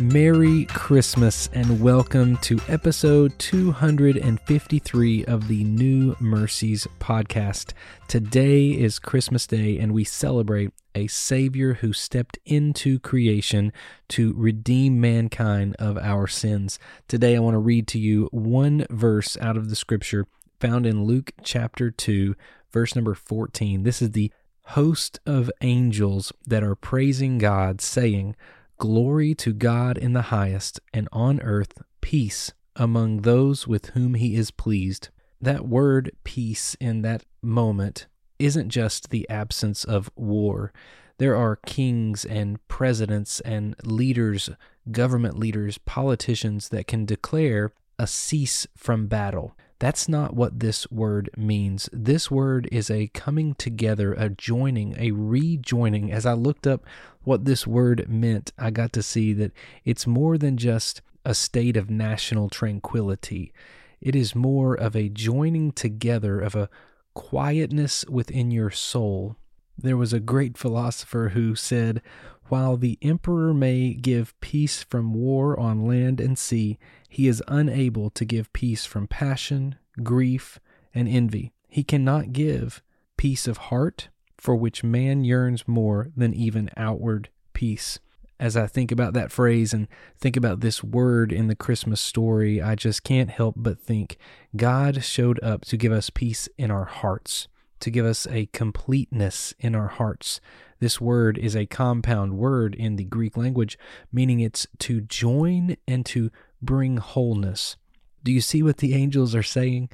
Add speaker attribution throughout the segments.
Speaker 1: Merry Christmas and welcome to episode 253 of the New Mercies podcast. Today is Christmas Day and we celebrate a Savior who stepped into creation to redeem mankind of our sins. Today I want to read to you one verse out of the scripture found in Luke chapter 2, verse number 14. This is the host of angels that are praising God, saying, Glory to God in the highest, and on earth peace among those with whom he is pleased. That word peace in that moment isn't just the absence of war. There are kings and presidents and leaders, government leaders, politicians that can declare a cease from battle. That's not what this word means. This word is a coming together, a joining, a rejoining. As I looked up what this word meant, I got to see that it's more than just a state of national tranquility. It is more of a joining together, of a quietness within your soul. There was a great philosopher who said, While the emperor may give peace from war on land and sea, he is unable to give peace from passion, grief, and envy. He cannot give peace of heart, for which man yearns more than even outward peace. As I think about that phrase and think about this word in the Christmas story, I just can't help but think God showed up to give us peace in our hearts, to give us a completeness in our hearts. This word is a compound word in the Greek language, meaning it's to join and to bring wholeness. Do you see what the angels are saying?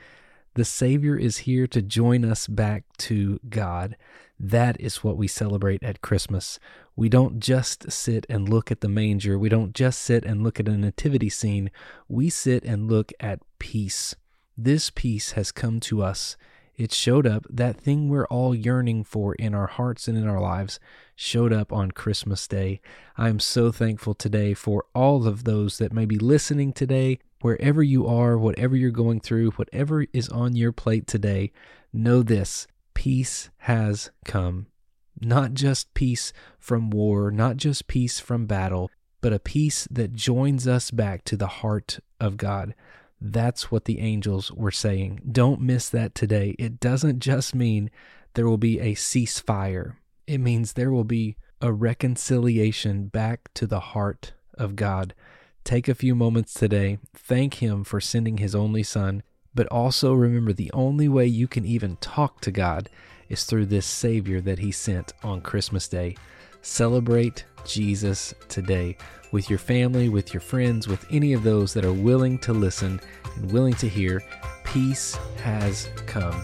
Speaker 1: The Savior is here to join us back to God. That is what we celebrate at Christmas. We don't just sit and look at the manger. We don't just sit and look at a nativity scene. We sit and look at peace. This peace has come to us it showed up, that thing we're all yearning for in our hearts and in our lives showed up on Christmas Day. I am so thankful today for all of those that may be listening today, wherever you are, whatever you're going through, whatever is on your plate today. Know this peace has come. Not just peace from war, not just peace from battle, but a peace that joins us back to the heart of God. That's what the angels were saying. Don't miss that today. It doesn't just mean there will be a ceasefire, it means there will be a reconciliation back to the heart of God. Take a few moments today, thank Him for sending His only Son, but also remember the only way you can even talk to God is through this Savior that He sent on Christmas Day. Celebrate Jesus today with your family, with your friends, with any of those that are willing to listen and willing to hear. Peace has come.